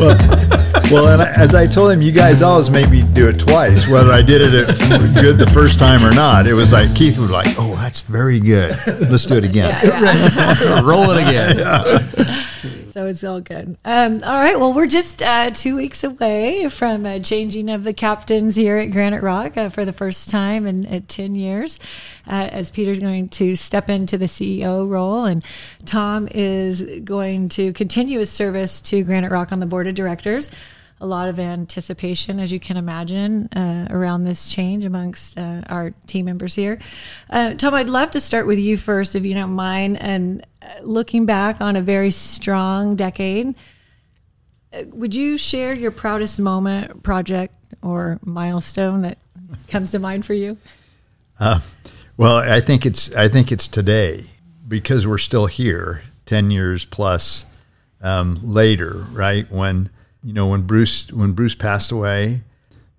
well, and as I told him, you guys always made me do it twice, whether I did it good the first time or not. It was like Keith would like, "Oh, that's very good. Let's do it again. Roll it again." So it's all good. Um, all right. Well, we're just uh, two weeks away from uh, changing of the captains here at Granite Rock uh, for the first time in, in 10 years, uh, as Peter's going to step into the CEO role. And Tom is going to continue his service to Granite Rock on the board of directors a lot of anticipation, as you can imagine, uh, around this change amongst uh, our team members here. Uh, Tom, I'd love to start with you first, if you don't mind. And looking back on a very strong decade, would you share your proudest moment, project, or milestone that comes to mind for you? Uh, well, I think it's I think it's today because we're still here, ten years plus um, later, right when you know, when Bruce when Bruce passed away,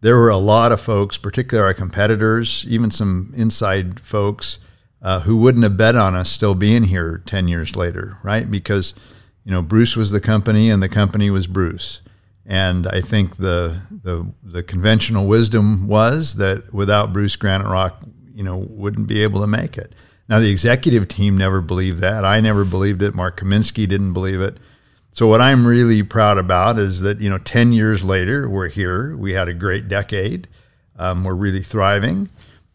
there were a lot of folks, particularly our competitors, even some inside folks, uh, who wouldn't have bet on us still being here ten years later, right? Because you know, Bruce was the company, and the company was Bruce. And I think the the the conventional wisdom was that without Bruce Granite Rock, you know, wouldn't be able to make it. Now the executive team never believed that. I never believed it. Mark Kaminski didn't believe it. So what I'm really proud about is that you know, ten years later, we're here. We had a great decade. Um, we're really thriving,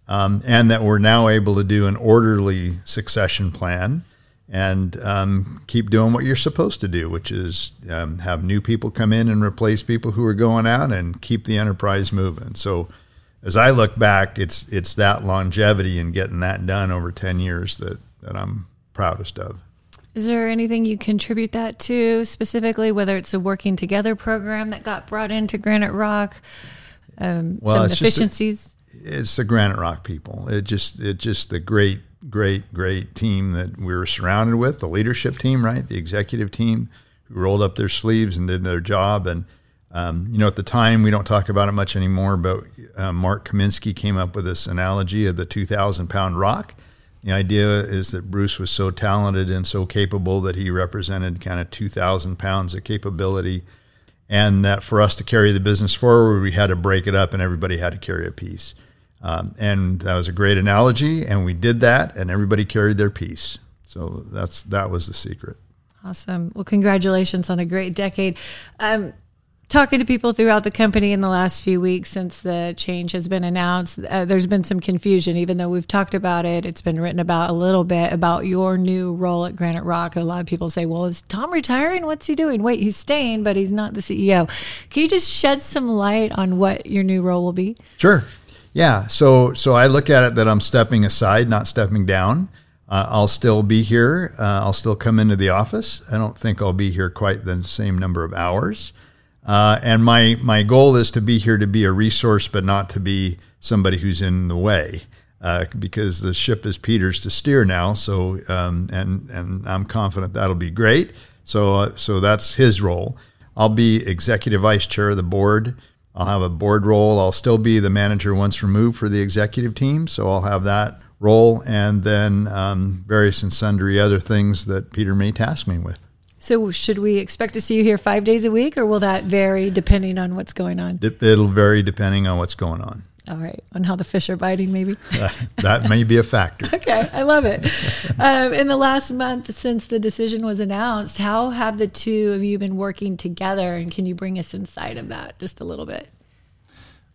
um, and that we're now able to do an orderly succession plan and um, keep doing what you're supposed to do, which is um, have new people come in and replace people who are going out, and keep the enterprise moving. So. As I look back, it's it's that longevity and getting that done over ten years that, that I'm proudest of. Is there anything you contribute that to specifically, whether it's a working together program that got brought into Granite Rock, um, well, some efficiencies? It's the Granite Rock people. It just it just the great great great team that we were surrounded with, the leadership team, right, the executive team who rolled up their sleeves and did their job. And um, you know, at the time, we don't talk about it much anymore, but uh, Mark Kaminski came up with this analogy of the 2,000 pound rock the idea is that Bruce was so talented and so capable that he represented kind of 2,000 pounds of capability. And that for us to carry the business forward, we had to break it up and everybody had to carry a piece. Um, and that was a great analogy. And we did that, and everybody carried their piece. So that's that was the secret. Awesome. Well, congratulations on a great decade. Um, talking to people throughout the company in the last few weeks since the change has been announced, uh, there's been some confusion, even though we've talked about it. It's been written about a little bit about your new role at Granite Rock. A lot of people say, well, is Tom retiring? What's he doing? Wait, he's staying, but he's not the CEO. Can you just shed some light on what your new role will be? Sure. Yeah. So, so I look at it that I'm stepping aside, not stepping down. Uh, I'll still be here. Uh, I'll still come into the office. I don't think I'll be here quite the same number of hours. Uh, and my my goal is to be here to be a resource, but not to be somebody who's in the way, uh, because the ship is Peter's to steer now. So um, and and I'm confident that'll be great. So uh, so that's his role. I'll be executive vice chair of the board. I'll have a board role. I'll still be the manager once removed for the executive team. So I'll have that role, and then um, various and sundry other things that Peter may task me with. So, should we expect to see you here five days a week, or will that vary depending on what's going on? It'll vary depending on what's going on. All right, on how the fish are biting, maybe. that may be a factor. okay, I love it. Um, in the last month since the decision was announced, how have the two of you been working together, and can you bring us inside of that just a little bit?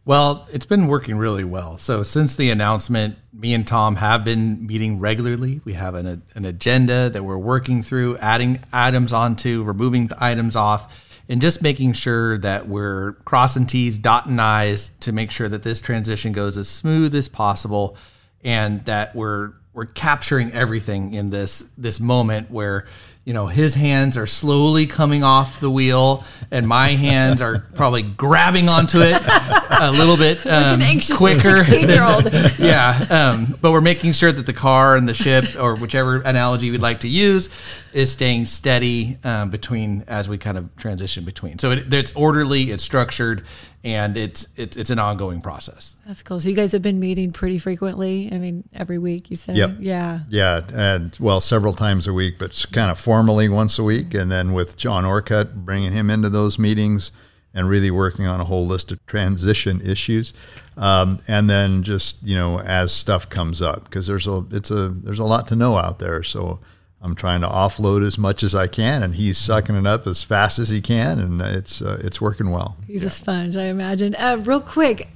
Well, it's been working really well. So since the announcement, me and Tom have been meeting regularly. We have an, an agenda that we're working through, adding items onto, removing items off, and just making sure that we're crossing T's, dotting I's to make sure that this transition goes as smooth as possible, and that we're we're capturing everything in this this moment where you know, his hands are slowly coming off the wheel, and my hands are probably grabbing onto it a little bit um, quicker. Sixteen-year-old. yeah, um, but we're making sure that the car and the ship, or whichever analogy we'd like to use, is staying steady um, between as we kind of transition between. So it, it's orderly, it's structured, and it's it's it's an ongoing process. That's cool. So you guys have been meeting pretty frequently. I mean, every week you said. Yep. Yeah. Yeah, and well, several times a week, but kind of formally once a week, and then with John Orcutt, bringing him into those meetings and really working on a whole list of transition issues, um, and then just you know as stuff comes up because there's a it's a there's a lot to know out there, so. I'm trying to offload as much as I can, and he's sucking it up as fast as he can, and it's uh, it's working well. He's a sponge, I imagine. Uh, real quick,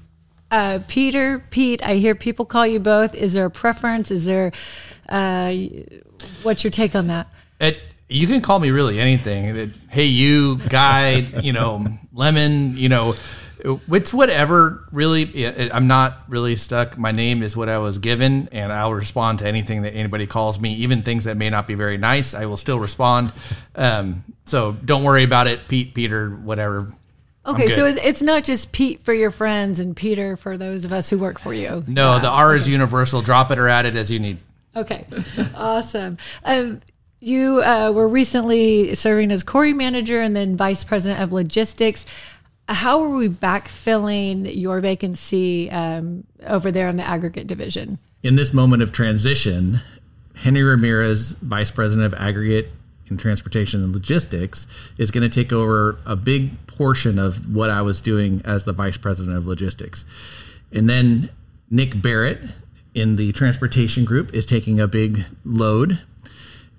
uh, Peter, Pete, I hear people call you both. Is there a preference? Is there, uh, what's your take on that? It, you can call me really anything. It, hey, you guy, you know, lemon, you know, it's whatever. Really, it, I'm not really stuck. My name is what I was given, and I'll respond to anything that anybody calls me, even things that may not be very nice. I will still respond. Um, so don't worry about it, Pete, Peter, whatever. Okay, so it's, not just Pete for your friends and Peter for those of us who work for you. No, the R is universal. Drop it or add it as you need. Okay, awesome. Um, you uh, were recently serving as quarry manager and then vice president of logistics. How are we backfilling your vacancy um, over there in the aggregate division? In this moment of transition, Henry Ramirez, vice president of aggregate and transportation and logistics, is going to take over a big portion of what I was doing as the vice president of logistics. And then Nick Barrett in the transportation group is taking a big load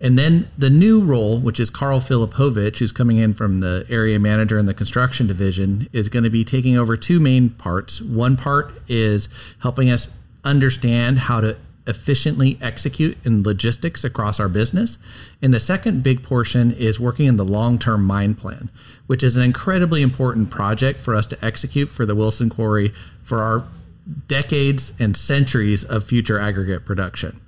and then the new role, which is Carl Filipovich, who's coming in from the area manager in the construction division, is going to be taking over two main parts. One part is helping us understand how to efficiently execute in logistics across our business. And the second big portion is working in the long term mine plan, which is an incredibly important project for us to execute for the Wilson Quarry for our decades and centuries of future aggregate production.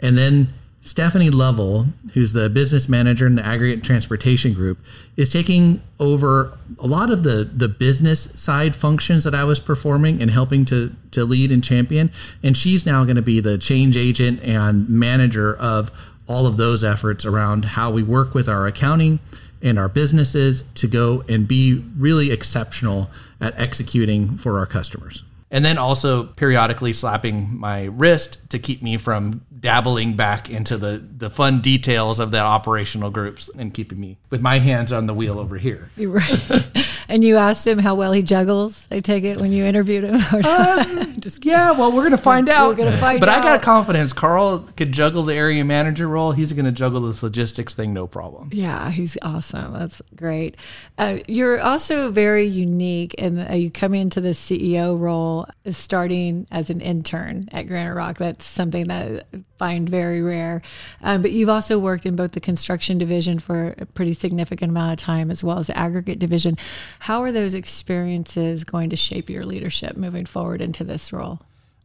And then Stephanie Lovell, who's the business manager in the aggregate transportation group, is taking over a lot of the the business side functions that I was performing and helping to to lead and champion. And she's now going to be the change agent and manager of all of those efforts around how we work with our accounting and our businesses to go and be really exceptional at executing for our customers. And then also periodically slapping my wrist to keep me from dabbling back into the, the fun details of the operational groups and keeping me with my hands on the wheel over here. You're right. and you asked him how well he juggles. I take it when you interviewed him. Um, Just yeah, well, we're gonna find out. We're gonna find but out. I got confidence. Carl could juggle the area manager role. He's gonna juggle this logistics thing, no problem. Yeah, he's awesome. That's great. Uh, you're also very unique, and uh, you come into the CEO role starting as an intern at Granite Rock. That's something that find very rare. Um, but you've also worked in both the construction division for a pretty significant amount of time, as well as the aggregate division. How are those experiences going to shape your leadership moving forward into this role?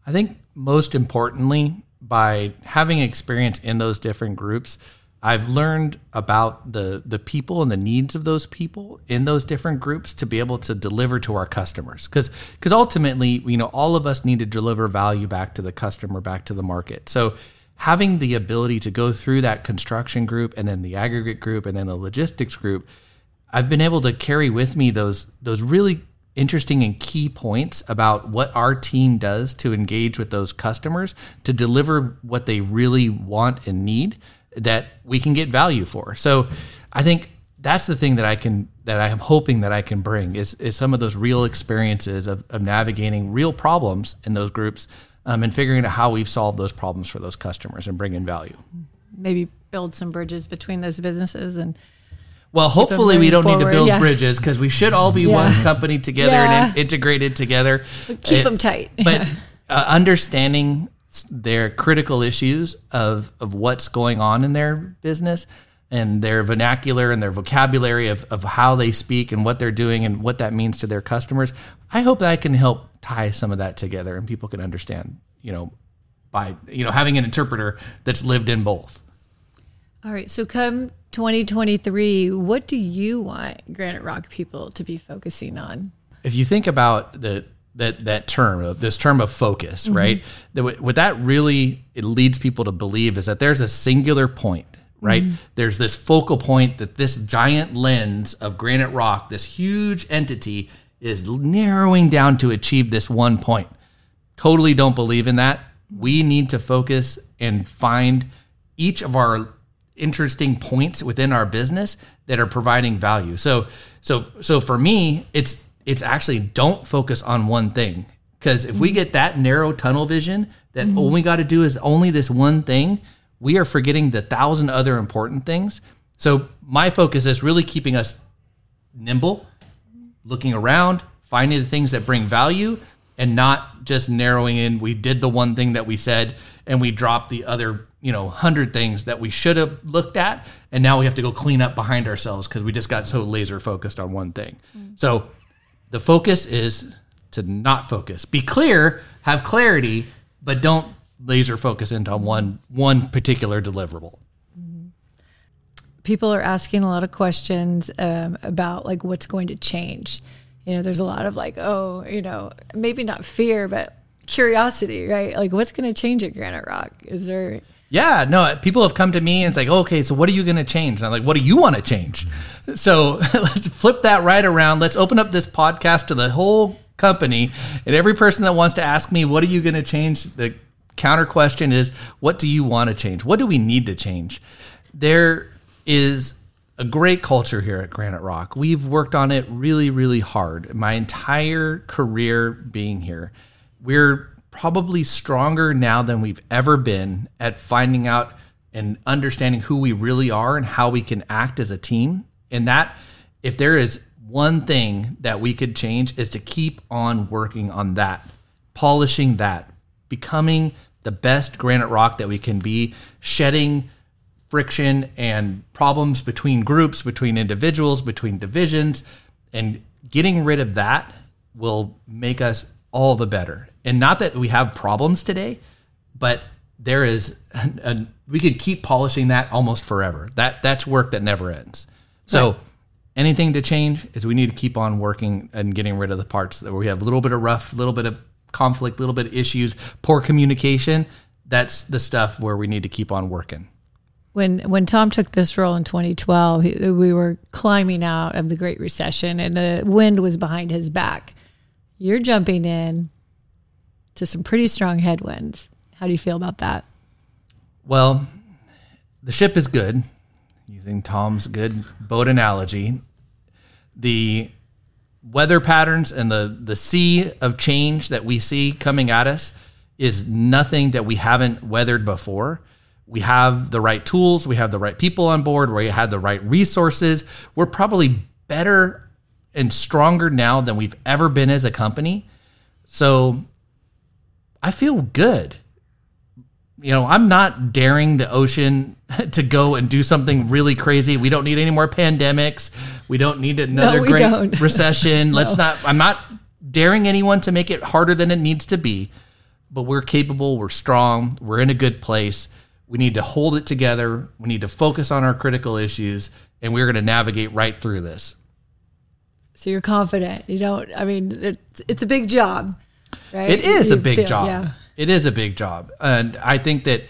I think most importantly, by having experience in those different groups, I've learned about the the people and the needs of those people in those different groups to be able to deliver to our customers. Because because ultimately, you know, all of us need to deliver value back to the customer, back to the market. So having the ability to go through that construction group and then the aggregate group and then the logistics group, I've been able to carry with me those those really interesting and key points about what our team does to engage with those customers to deliver what they really want and need that we can get value for. So I think that's the thing that I can that I am hoping that I can bring is is some of those real experiences of, of navigating real problems in those groups um, and figuring out how we've solved those problems for those customers and bring in value. Maybe build some bridges between those businesses and Well, hopefully we don't need to build yeah. bridges because we should all be Yeah. one company together Yeah. and integrated together. keep Uh, them tight. but uh, understanding their critical issues of of what's going on in their business and their vernacular and their vocabulary of, of how they speak and what they're doing and what that means to their customers. I hope that I can help tie some of that together and people can understand, you know, by you know having an interpreter that's lived in both. All right. So come 2023, what do you want Granite Rock people to be focusing on? if you think about the that that term of this term of focus, mm-hmm. right? That what that really it leads people to believe is that there's a singular point right? Mm-hmm. There's this focal point that this giant lens of granite rock, this huge entity, is narrowing down to achieve this one point. Totally don't believe in that. We need to focus and find each of our interesting points within our business that are providing value. So so so for me, it's it's actually don't focus on one thing. Because if we get that narrow tunnel vision that all we got to do is only this one thing, we are forgetting the thousand other important things. So my focus is really keeping us nimble, looking around, finding the things that bring value, and not just narrowing in. We did the one thing that we said, and we dropped the other, you know, hundred things that we should have looked at, and now we have to go clean up behind ourselves because we just got so laser focused on one thing. Mm. So the focus is to not focus. Be clear, have clarity, but don't laser focus into one one particular deliverable. People are asking a lot of questions um, about like what's going to change. You know, there's a lot of like, oh, you know, maybe not fear, but curiosity, right? Like, what's going to change at Granite Rock? Is there? Yeah, no, people have come to me and it's like, okay, so what are you going to change? And I'm like, what do you want to change? So let's flip that right around. Let's open up this podcast to the whole company and every person that wants to ask me, what are you going to change? The counter question is, what do you want to change? What do we need to change? There is a great culture here at Granite Rock. We've worked on it really, really hard. My entire career being here, we're probably stronger now than we've ever been at finding out and understanding who we really are and how we can act as a team. And that, if there is one thing that we could change, is to keep on working on that, polishing that, becoming the best granite rock that we can be, shedding friction and problems between groups, between individuals, between divisions, and getting rid of that will make us all the better. And not that we have problems today, but there is an, an, we could keep polishing that almost forever. That that's work that never ends. So anything to change is we need to keep on working and getting rid of the parts that we have a little bit of rough, a little bit of conflict, a little bit of issues, poor communication. That's the stuff where we need to keep on working. When when Tom took this role in 2012, he, we were climbing out of the Great Recession, and the wind was behind his back. You're jumping in to some pretty strong headwinds. How do you feel about that? Well, the ship is good, using Tom's good boat analogy. The weather patterns and the, the sea of change that we see coming at us is nothing that we haven't weathered before. We have the right tools, we have the right people on board, we have the right resources. We're probably better and stronger now than we've ever been as a company. So I feel good. You know, I'm not daring the ocean to go and do something really crazy. We don't need any more pandemics. We don't need another we great recession. Let's not, I'm not daring anyone to make it harder than it needs to be, but we're capable, we're strong, we're in a good place. We need to hold it together. We need to focus on our critical issues, and we're going to navigate right through this. So you're confident. You don't. I mean, it's it's a big job, right? It is a big feel- job. Yeah. It is a big job, and I think that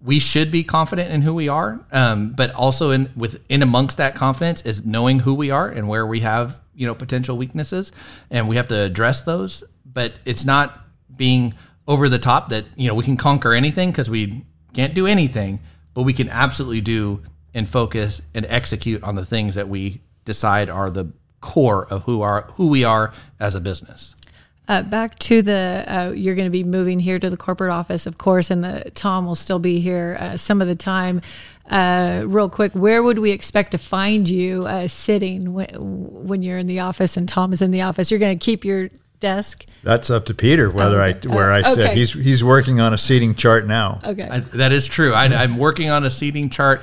we should be confident in who we are. Um, but also in with in amongst that confidence is knowing who we are and where we have you know potential weaknesses, and we have to address those. But it's not being over the top that you know we can conquer anything because we can't do anything, but we can absolutely do and focus and execute on the things that we decide are the core of who are who we are as a business. Uh, back to the, uh, you're going to be moving here to the corporate office, of course, and the Tom will still be here uh, some of the time. Uh, real quick, where would we expect to find you uh, sitting when, when you're in the office and Tom is in the office? You're going to keep your desk. That's up to Peter whether I where I Uh, sit. okay. He's he's working on a seating chart now. Okay. I, that is true. I, I'm working on a seating chart.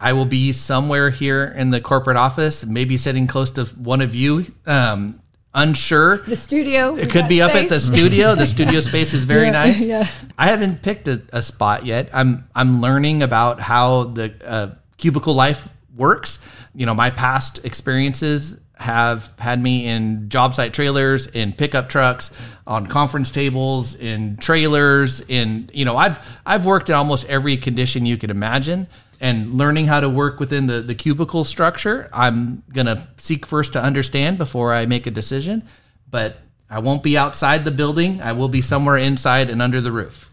I will be somewhere here in the corporate office, maybe sitting close to one of you. Um, unsure. the studio. It could be up at the studio. The studio space is very Yeah, nice. yeah. I haven't picked a, a spot yet. I'm I'm learning about how the uh, cubicle life works. You know, my past experiences have had me in job site trailers, in pickup trucks, on conference tables, in trailers, in you know, I've I've worked in almost every condition you could imagine. and learning how to work within the, the cubicle structure. I'm to seek first to understand before I make a decision, but I won't be outside the building. I will be somewhere inside and under the roof.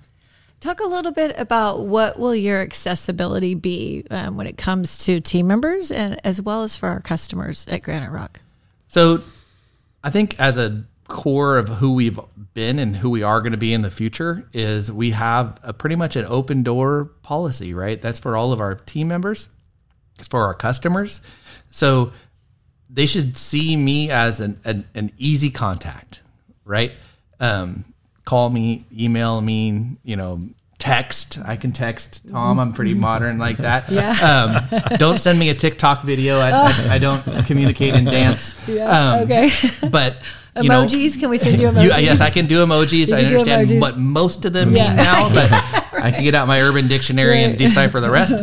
Talk a little bit about what will your accessibility be um, when it comes to team members and as well as for our customers at Granite Rock. So, I think as a core of who we've been and who we are going to be in the future is we have a pretty much an open door policy, right? That's for all of our team members, it's for our customers. So they should see me as an, an, an easy contact, right? Um, call me, email me, you know, text. I can text Tom. I'm pretty modern like that. Yeah. Um, don't send me a TikTok video. I, I, I don't communicate in dance. Yeah. Um, okay. But you know, emojis? Can we send you emojis? you, yes, I can do emojis. I understand emojis. what most of them Yeah. mean now, but I can get out my Urban Dictionary and decipher the rest.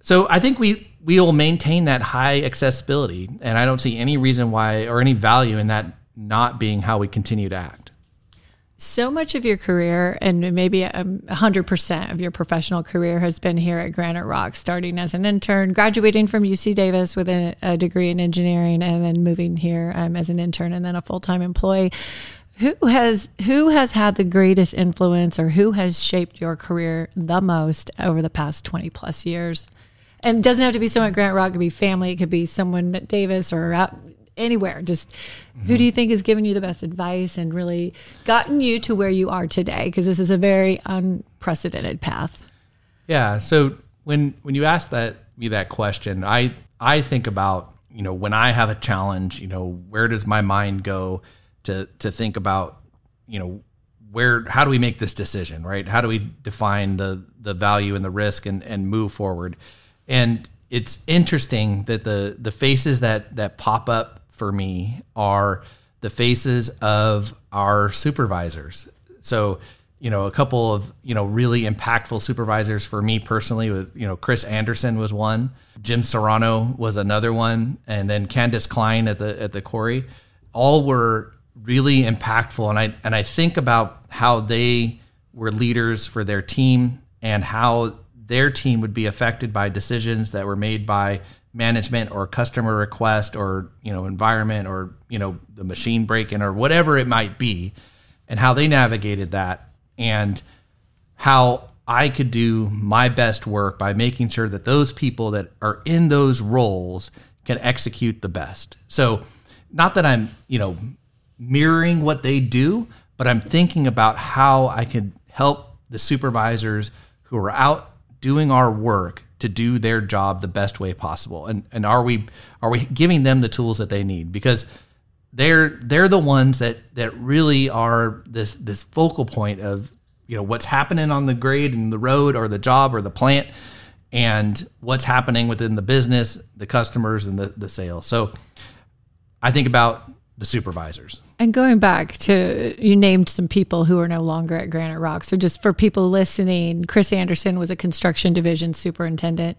So I think we we will maintain that high accessibility, and I don't see any reason why or any value in that not being how we continue to act. So much of your career, and maybe um, 100% of your professional career, has been here at Granite Rock, starting as an intern, graduating from UC Davis with a, a degree in engineering, and then moving here um, as an intern and then a full time employee. Who has who has had the greatest influence, or who has shaped your career the most over the past 20 plus years? And it doesn't have to be someone at Granite Rock; it could be family, it could be someone at Davis or out, anywhere. Just who do you think has given you the best advice and really gotten you to where you are today? Because this is a very unprecedented path. Yeah. So when when you ask that me that question, I I think about you know when I have a challenge, you know where does my mind go to to think about you know where how do we make this decision right? How do we define the the value and the risk and and move forward? And it's interesting that the the faces that that pop up for me are the faces of our supervisors. So, you know, a couple of, you know, really impactful supervisors for me personally with, you know, Chris Anderson was one, Jim Serrano was another one, and then Candace Klein at the at the quarry. All were really impactful and I and I think about how they were leaders for their team and how their team would be affected by decisions that were made by management or customer request or you know environment or you know the machine breaking or whatever it might be and how they navigated that and how I could do my best work by making sure that those people that are in those roles can execute the best. So not that I'm, you know, mirroring what they do, but I'm thinking about how I could help the supervisors who are out doing our work to do their job the best way possible. And and are we are we giving them the tools that they need? Because they're they're the ones that that really are this this focal point of you know what's happening on the grade and the road or the job or the plant and what's happening within the business, the customers and the, the sales. So I think about the supervisors. And going back to, you named some people who are no longer at Granite Rock. So just for people listening, Chris Anderson was a construction division superintendent.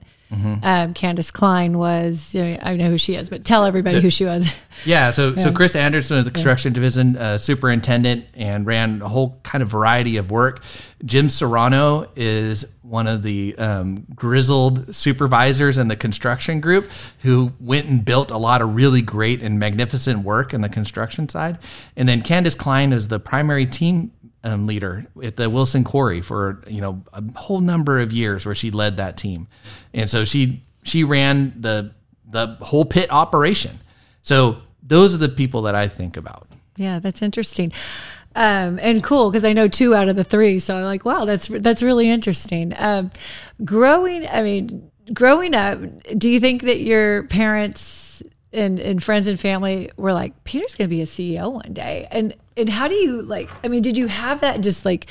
Um, Candace Klein was, you know, I know who she is, but tell everybody who she was. Yeah, so so Chris Anderson was the construction division uh, superintendent and ran a whole kind of variety of work. Jim Serrano is one of the um, grizzled supervisors in the construction group who went and built a lot of really great and magnificent work in the construction side. And then Candace Klein is the primary team um, leader at the Wilson Quarry for you know a whole number of years where she led that team, and so she she ran the the whole pit operation. So those are the people that I think about. Yeah, that's interesting. Um, and cool because I know two out of the three. So I'm like, wow, that's that's really interesting. Um, growing, I mean, growing up, do you think that your parents and, and friends and family were like, Peter's going to be a CEO one day? And and how do you like? I mean, did you have that just like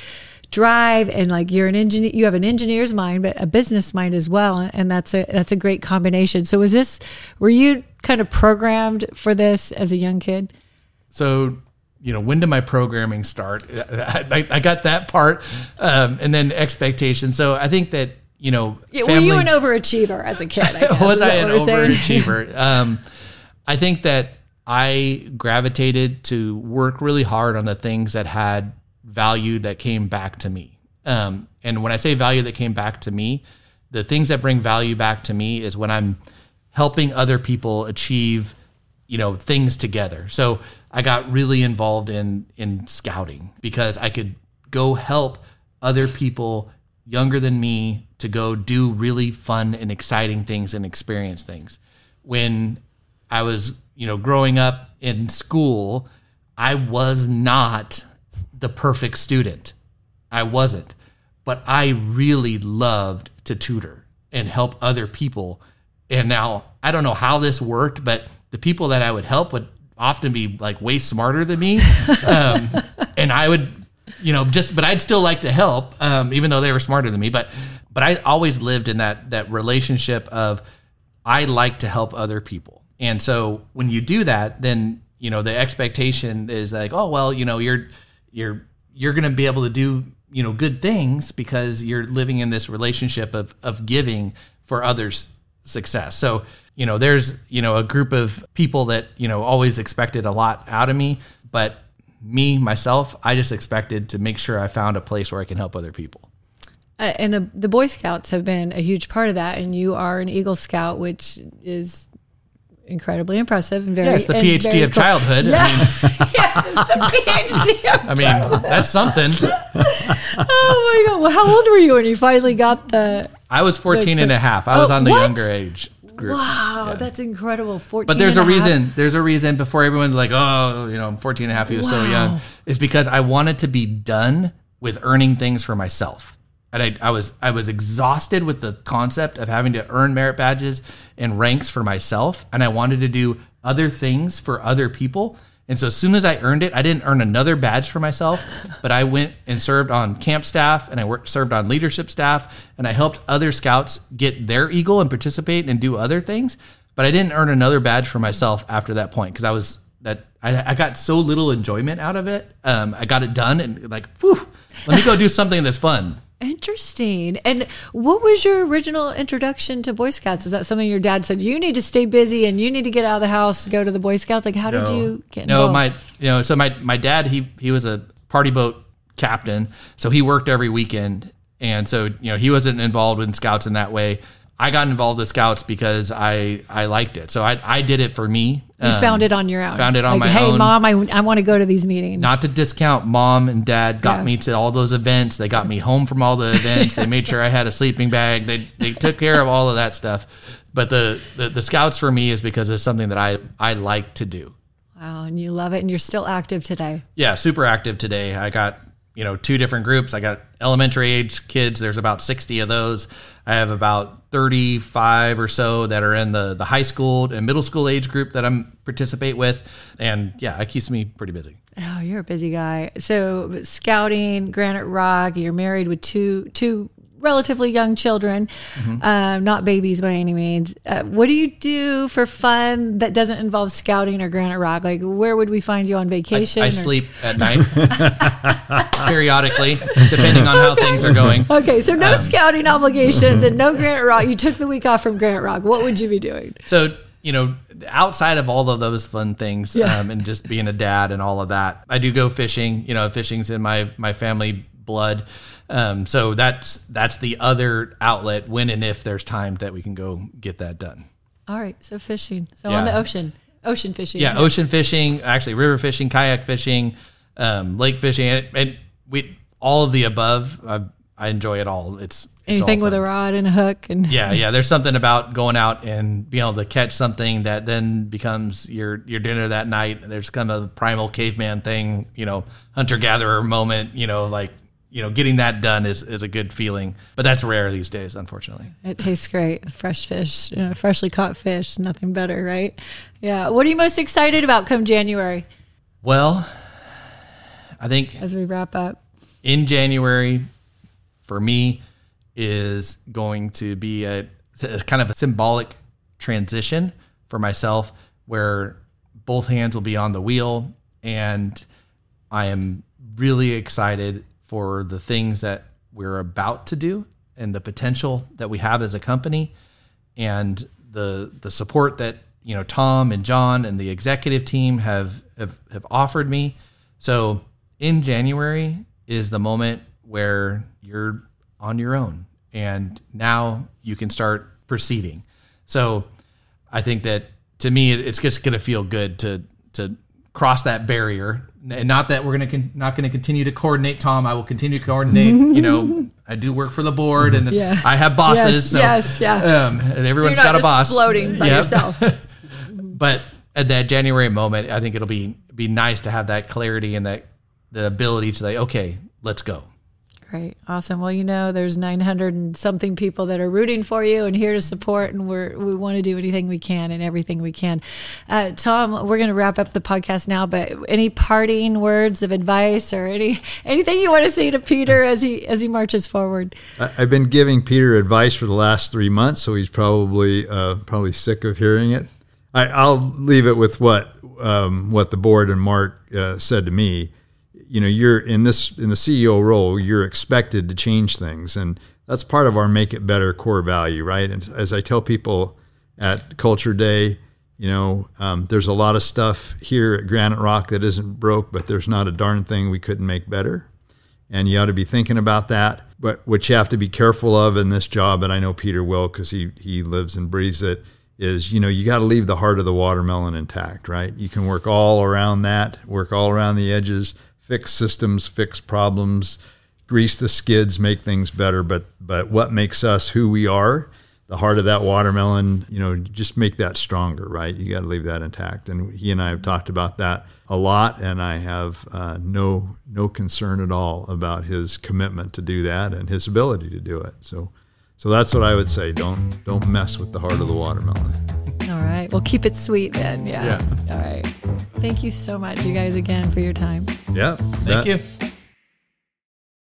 drive and like you're an engineer, you have an engineer's mind, but a business mind as well, and that's a that's a great combination. So was this? Were you kind of programmed for this as a young kid? So you know, when did my programming start? I, I got that part, um, and then expectation. So I think that you know, Yeah, were you an overachiever as a kid? I guess, was I an what we're saying? overachiever? um, I think that I gravitated to work really hard on the things that had value that came back to me. Um, and when I say value that came back to me, the things that bring value back to me is when I'm helping other people achieve, you know, things together. So I got really involved in in scouting because I could go help other people younger than me to go do really fun and exciting things and experience things. When I was, you know, growing up in school, I was not the perfect student. I wasn't. But I really loved to tutor and help other people. And now I don't know how this worked, but the people that I would help would often be like way smarter than me. Um, and I would, you know, just, but I'd still like to help, um, even though they were smarter than me. But, but I always lived in that, that relationship of I like to help other people. And so when you do that, then, you know, the expectation is like, oh, well, you know, you're, you're, you're going to be able to do you know good things because you're living in this relationship of of giving for others success. So you know there's you know a group of people that you know always expected a lot out of me but me myself i just expected to make sure i found a place where i can help other people. Uh, and uh, the boy scouts have been a huge part of that and you are an eagle scout which is incredibly impressive and very. Yeah, the PhD of cool. childhood. Yeah. I mean, yes, it's the PhD. Of I mean, that's something. oh my god! Well, how old were you when you finally got the? I was 14 and a half. I was Oh, on the what? younger age group. Wow, that's incredible. Fourteen. But there's a reason. There's a reason before everyone's like, oh, you know, I'm 14 and a half. He was so young. Is because I wanted to be done with earning things for myself. And I, I was I was exhausted with the concept of having to earn merit badges and ranks for myself, and I wanted to do other things for other people. And so as soon as I earned it, I didn't earn another badge for myself, but I went and served on camp staff and I worked served on leadership staff and I helped other scouts get their eagle and participate and do other things. But I didn't earn another badge for myself after that point because I was that I, I got so little enjoyment out of it. Um, I got it done and like, whew, let me go do something that's fun. Interesting. And what was your original introduction to Boy Scouts? Is that something your dad said? You need to stay busy and you need to get out of the house, go to the Boy Scouts. Like, how did you get No, involved? my you know, so my my dad he he was a party boat captain, so he worked every weekend, and so you know he wasn't involved in scouts in that way. I got involved with scouts because I I liked it, so I I did it for me. You Um, found it on your own. found it on like, my hey, own. Hey, mom, I, I want to go to these meetings. Not to discount, mom and dad got Yeah. me to all those events. They got me home from all the events. they made sure I had a sleeping bag. They they took care of all of that stuff. But the, the the scouts for me is because it's something that I I like to do. wow, and you love it, and you're still active today. Yeah, super active today. I got, you know, two different groups. I got elementary age kids. There's about 60 of those. I have about 35 or so that are in the the high school and middle school age group that I'm participate with. And yeah, it keeps me pretty busy. Oh, you're a busy guy. So scouting, Granite Rock. You're married with two two relatively young children, Mm-hmm. um, not babies by any means. Uh, what do you do for fun that doesn't involve scouting or Granite Rock? Like, where would we find you on vacation? I or- sleep at night periodically, depending on how things are going. Okay, so Um, no scouting obligations and no Granite Rock. You took the week off from Granite Rock. What would you be doing? So, you know, outside of all of those fun things Yeah. um, and just being a dad and all of that, I do go fishing. You know, fishing's in my my family blood. Um, so that's that's the other outlet when and if there's time that we can go get that done. All right, so fishing. So on the ocean, ocean fishing. Yeah, ocean fishing, actually river fishing, kayak fishing, um, lake fishing, and, and we all of the above. I, I enjoy it all. It's, it's Anything all with a rod and a hook and Yeah, yeah. There's something about going out and being able to catch something that then becomes your your dinner that night. There's kind of a primal caveman thing, you know, hunter gatherer moment. You know, like you know, getting that done is is a good feeling. But that's rare these days, unfortunately. It tastes great. Fresh fish, you know, freshly caught fish, nothing better, right? Yeah. What are you most excited about come January Well, I think as we wrap up? in January for me is going to be a, a kind of a symbolic transition for myself where both hands will be on the wheel and I am really excited for the things that we're about to do and the potential that we have as a company and the the support that you know Tom and John and the executive team have have, have offered me. So in January is the moment where you're on your own and now you can start proceeding. So I think that to me, it's just going to feel good to to cross that barrier. And not that we're going to con- not going to continue to coordinate. Tom, I will continue to coordinate. you know, I do work for the board, and Yeah. I have bosses. Yes, so, yes, yeah. Um, and not got a boss floating by Yep. yourself. But at that January moment, I think it'll be be nice to have that clarity and that the ability to say, okay, let's go. Great. Awesome. Well, you know, there's 900 and something people that are rooting for you and here to support, and we're, we want to do anything we can and everything we can. Uh, Tom, we're going to wrap up the podcast now, but any parting words of advice or any anything you want to say to Peter as he as he marches forward? I've been giving Peter advice for the last three months, so he's probably uh, probably sick of hearing it. I, I'll leave it with what um, what the board and Mark uh, said to me. You know, you're in this in the CEO role. You're expected to change things, and that's part of our make it better core value, right? And as I tell people at Culture Day, you know, um, there's a lot of stuff here at Granite Rock that isn't broke, but there's not a darn thing we couldn't make better and you ought to be thinking about that. But what you have to be careful of in this job, and I know Peter will because he he lives and breathes it, is you know you got to leave the heart of the watermelon intact, right? You can work all around that, work all around the edges, fix systems, fix problems, grease the skids, make things better. But but what makes us who we are? The heart of that watermelon, you know, just make that stronger, right? You got to leave that intact. And he and I have talked about that a lot, and I have uh, no no concern at all about his commitment to do that and his ability to do it. So, so that's what I would say. Don't don't mess with the heart of the watermelon. All right. Well, keep it sweet then. Yeah. All right. Thank you so much, you guys, again for your time. Yeah. Thank you.